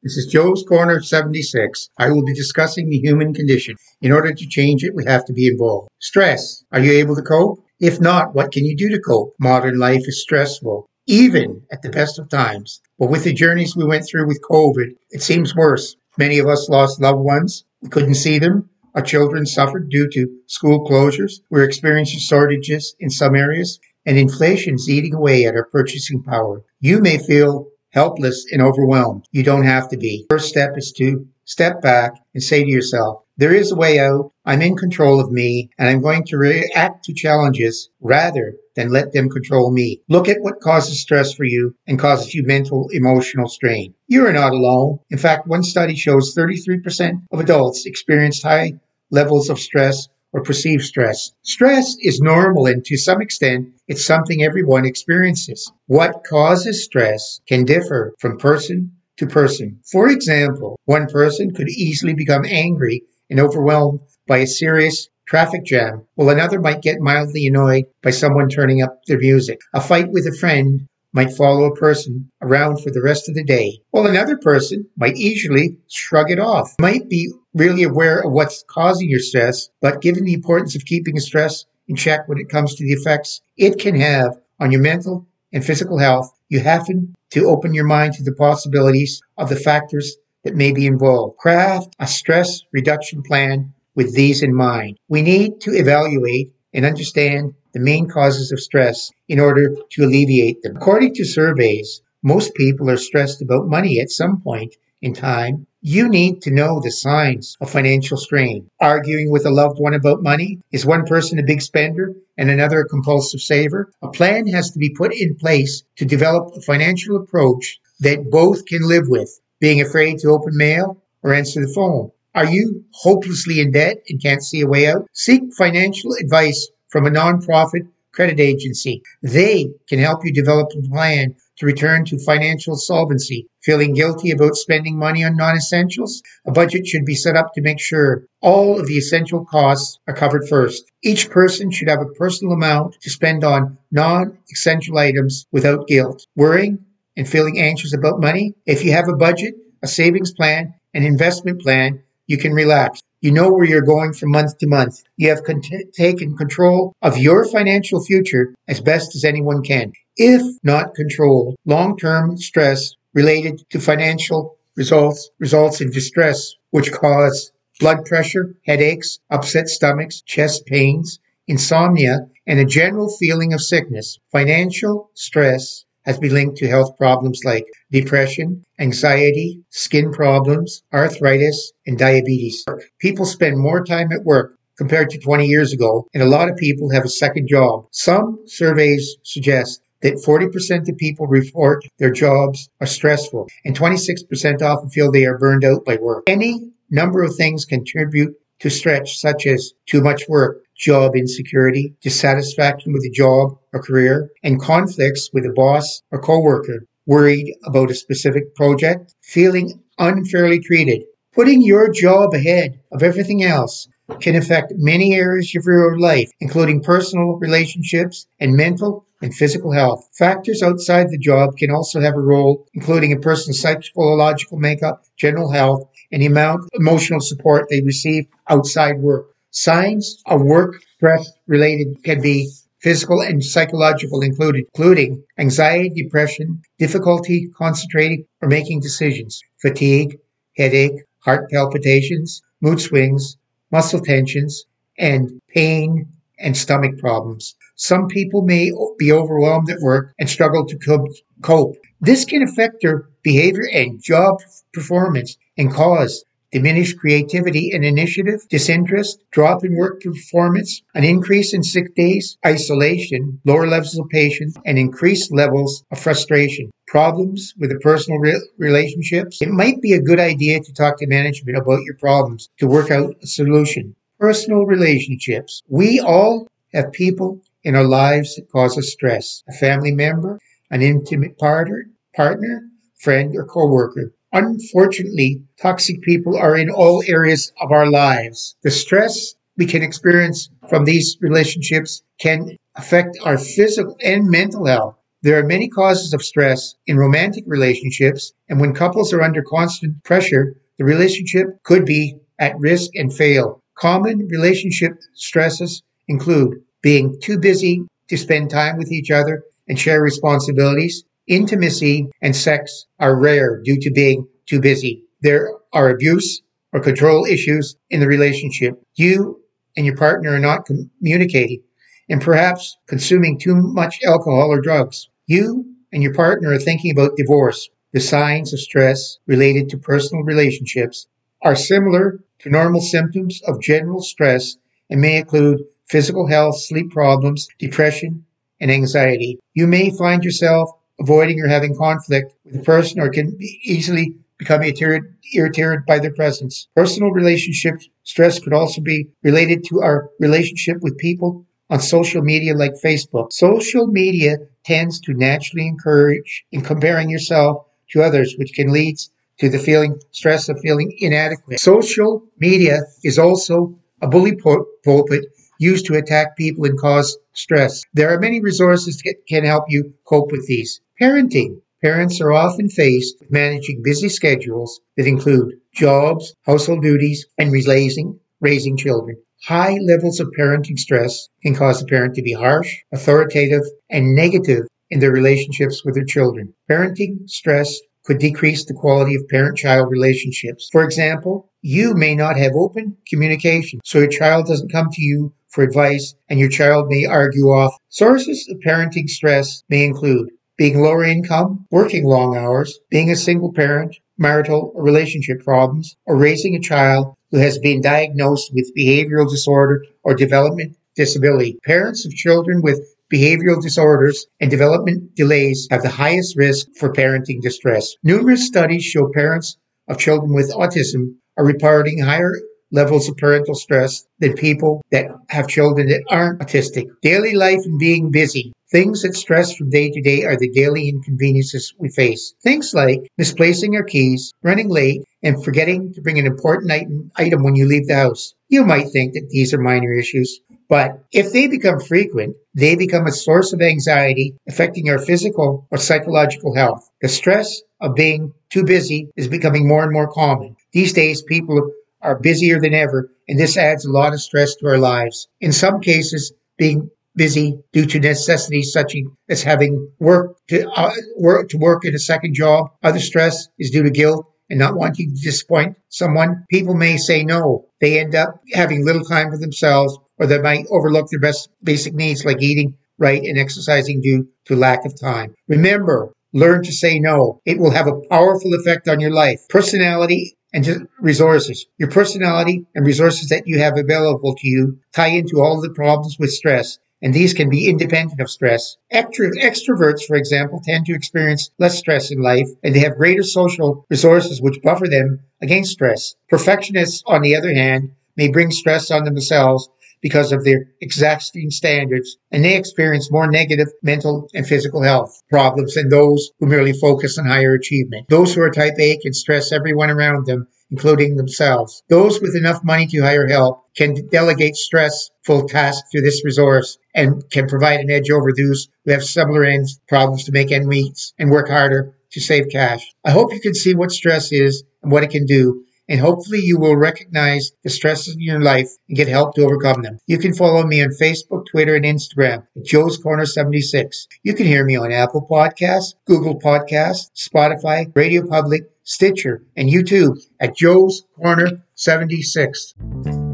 This is Joe's Corner 76. I will be discussing the human condition. In order to change it, we have to be involved. Stress. Are you able to cope? If not, what can you do to cope? Modern life is stressful, even at the best of times. But with the journeys we went through with COVID, it seems worse. Many of us lost loved ones. We couldn't see them. Our children suffered due to school closures. We're experiencing shortages in some areas, and inflation is eating away at our purchasing power. You may feel helpless and overwhelmed. You don't have to be. First step is to step back and say to yourself, there is a way out. I'm in control of me and I'm going to react to challenges rather than let them control me. Look at what causes stress for you and causes you mental, emotional strain. You are not alone. In fact, one study shows 33% of adults experienced high levels of stress or perceived stress. Stress is normal and to some extent, it's something everyone experiences. What causes stress can differ from person to person. For example, one person could easily become angry and overwhelmed by a serious traffic jam, while another might get mildly annoyed by someone turning up their music. A fight with a friend might follow a person around for the rest of the day, while another person might easily shrug it off. Might be really aware of what's causing your stress, but given the importance of keeping stress in check when it comes to the effects it can have on your mental and physical health, you have to open your mind to the possibilities of the factors that may be involved. Craft a stress reduction plan with these in mind. We need to evaluate and understand the main causes of stress in order to alleviate them. According to surveys, most people are stressed about money at some point in time. You need to know the signs of financial strain. Arguing with a loved one about money? Is one person a big spender and another a compulsive saver? A plan has to be put in place to develop a financial approach that both can live with. Being afraid to open mail or answer the phone. Are you hopelessly in debt and can't see a way out? Seek financial advice from a nonprofit credit agency. They can help you develop a plan to return to financial solvency. Feeling guilty about spending money on non essentials? A budget should be set up to make sure all of the essential costs are covered first. Each person should have a personal amount to spend on non essential items without guilt. Worrying and feeling anxious about money? If you have a budget, a savings plan, an investment plan, you can relax. You know where you're going from month to month. You have con- taken control of your financial future as best as anyone can. If not controlled, long-term stress related to financial results results in distress, which cause blood pressure, headaches, upset stomachs, chest pains, insomnia, and a general feeling of sickness. Financial stress has been linked to health problems like depression, anxiety, skin problems, arthritis, and diabetes. People spend more time at work compared to 20 years ago, and a lot of people have a second job. Some surveys suggest that 40% of people report their jobs are stressful, and 26% often feel they are burned out by work. Any number of things contribute to stretch, such as too much work, job insecurity, dissatisfaction with a job or career, and conflicts with a boss or coworker, worried about a specific project, feeling unfairly treated. Putting your job ahead of everything else can affect many areas of your life, including personal relationships and mental and physical health. Factors outside the job can also have a role, including a person's psychological makeup, general health, and the amount of emotional support they receive outside work. Signs of work stress related can be physical and psychological included, including anxiety, depression, difficulty concentrating or making decisions, fatigue, headache, heart palpitations, mood swings, muscle tensions, and pain and stomach problems. Some people may be overwhelmed at work and struggle to cope. This can affect their behavior and job performance and cause diminished creativity and initiative, disinterest, drop in work performance, an increase in sick days, isolation, lower levels of patience, and increased levels of frustration. Problems with the personal re- relationships. It might be a good idea to talk to management about your problems to work out a solution. Personal relationships. We all have people in our lives that cause us stress. A family member, an intimate partner, partner, friend, or coworker. Unfortunately, toxic people are in all areas of our lives. The stress we can experience from these relationships can affect our physical and mental health. There are many causes of stress in romantic relationships, and when couples are under constant pressure, the relationship could be at risk and fail. Common relationship stresses include being too busy to spend time with each other and share responsibilities. Intimacy and sex are rare due to being too busy. There are abuse or control issues in the relationship. You and your partner are not communicating and perhaps consuming too much alcohol or drugs. You and your partner are thinking about divorce. The signs of stress related to personal relationships are similar to normal symptoms of general stress and may include physical health, sleep problems, depression, and anxiety. You may find yourself avoiding or having conflict with a person or can easily become irritated by their presence. Personal relationship stress could also be related to our relationship with people on social media like Facebook. Social media tends to naturally encourage in comparing yourself to others, which can lead to the feeling stress of feeling inadequate. Social media is also a bully pulpit used to attack people and cause stress. There are many resources that can help you cope with these. Parenting. Parents are often faced with managing busy schedules that include jobs, household duties, and raising, raising children. High levels of parenting stress can cause the parent to be harsh, authoritative, and negative in their relationships with their children. Parenting stress could decrease the quality of parent child relationships. For example, you may not have open communication, so your child doesn't come to you for advice and your child may argue off. Sources of parenting stress may include being lower income, working long hours, being a single parent, marital or relationship problems, or raising a child who has been diagnosed with behavioral disorder or development disability. Parents of children with behavioral disorders and development delays have the highest risk for parenting distress. Numerous studies show parents of children with autism are reporting higher levels of parental stress than people that have children that aren't autistic. Daily life and being busy. Things that stress from day to day are the daily inconveniences we face. Things like misplacing your keys, running late, and forgetting to bring an important item when you leave the house. You might think that these are minor issues, but if they become frequent, they become a source of anxiety affecting our physical or psychological health. The stress of being too busy is becoming more and more common. These days, people are busier than ever, and this adds a lot of stress to our lives. In some cases, being busy due to necessities such as having work to uh, work to work in a second job. Other stress is due to guilt and not wanting to disappoint someone. People may say no. They end up having little time for themselves, or they might overlook their best basic needs like eating right and exercising due to lack of time. Remember, learn to say no. It will have a powerful effect on your life. Personality and resources. Your personality and resources that you have available to you tie into all the problems with stress. And these can be independent of stress. Extro- extroverts, for example, tend to experience less stress in life and they have greater social resources which buffer them against stress. Perfectionists, on the other hand, may bring stress on themselves because of their exacting standards, and they experience more negative mental and physical health problems than those who merely focus on higher achievement. Those who are type A can stress everyone around them, including themselves. Those with enough money to hire help can delegate stressful tasks to this resource and can provide an edge over those who have similar ends problems to make ends meet and work harder to save cash. I hope you can see what stress is and what it can do and hopefully you will recognize the stresses in your life and get help to overcome them. You can follow me on Facebook, Twitter, and Instagram at Joe's Corner 76. You can hear me on Apple Podcasts, Google Podcasts, Spotify, Radio Public, Stitcher, and YouTube at Joe's Corner 76.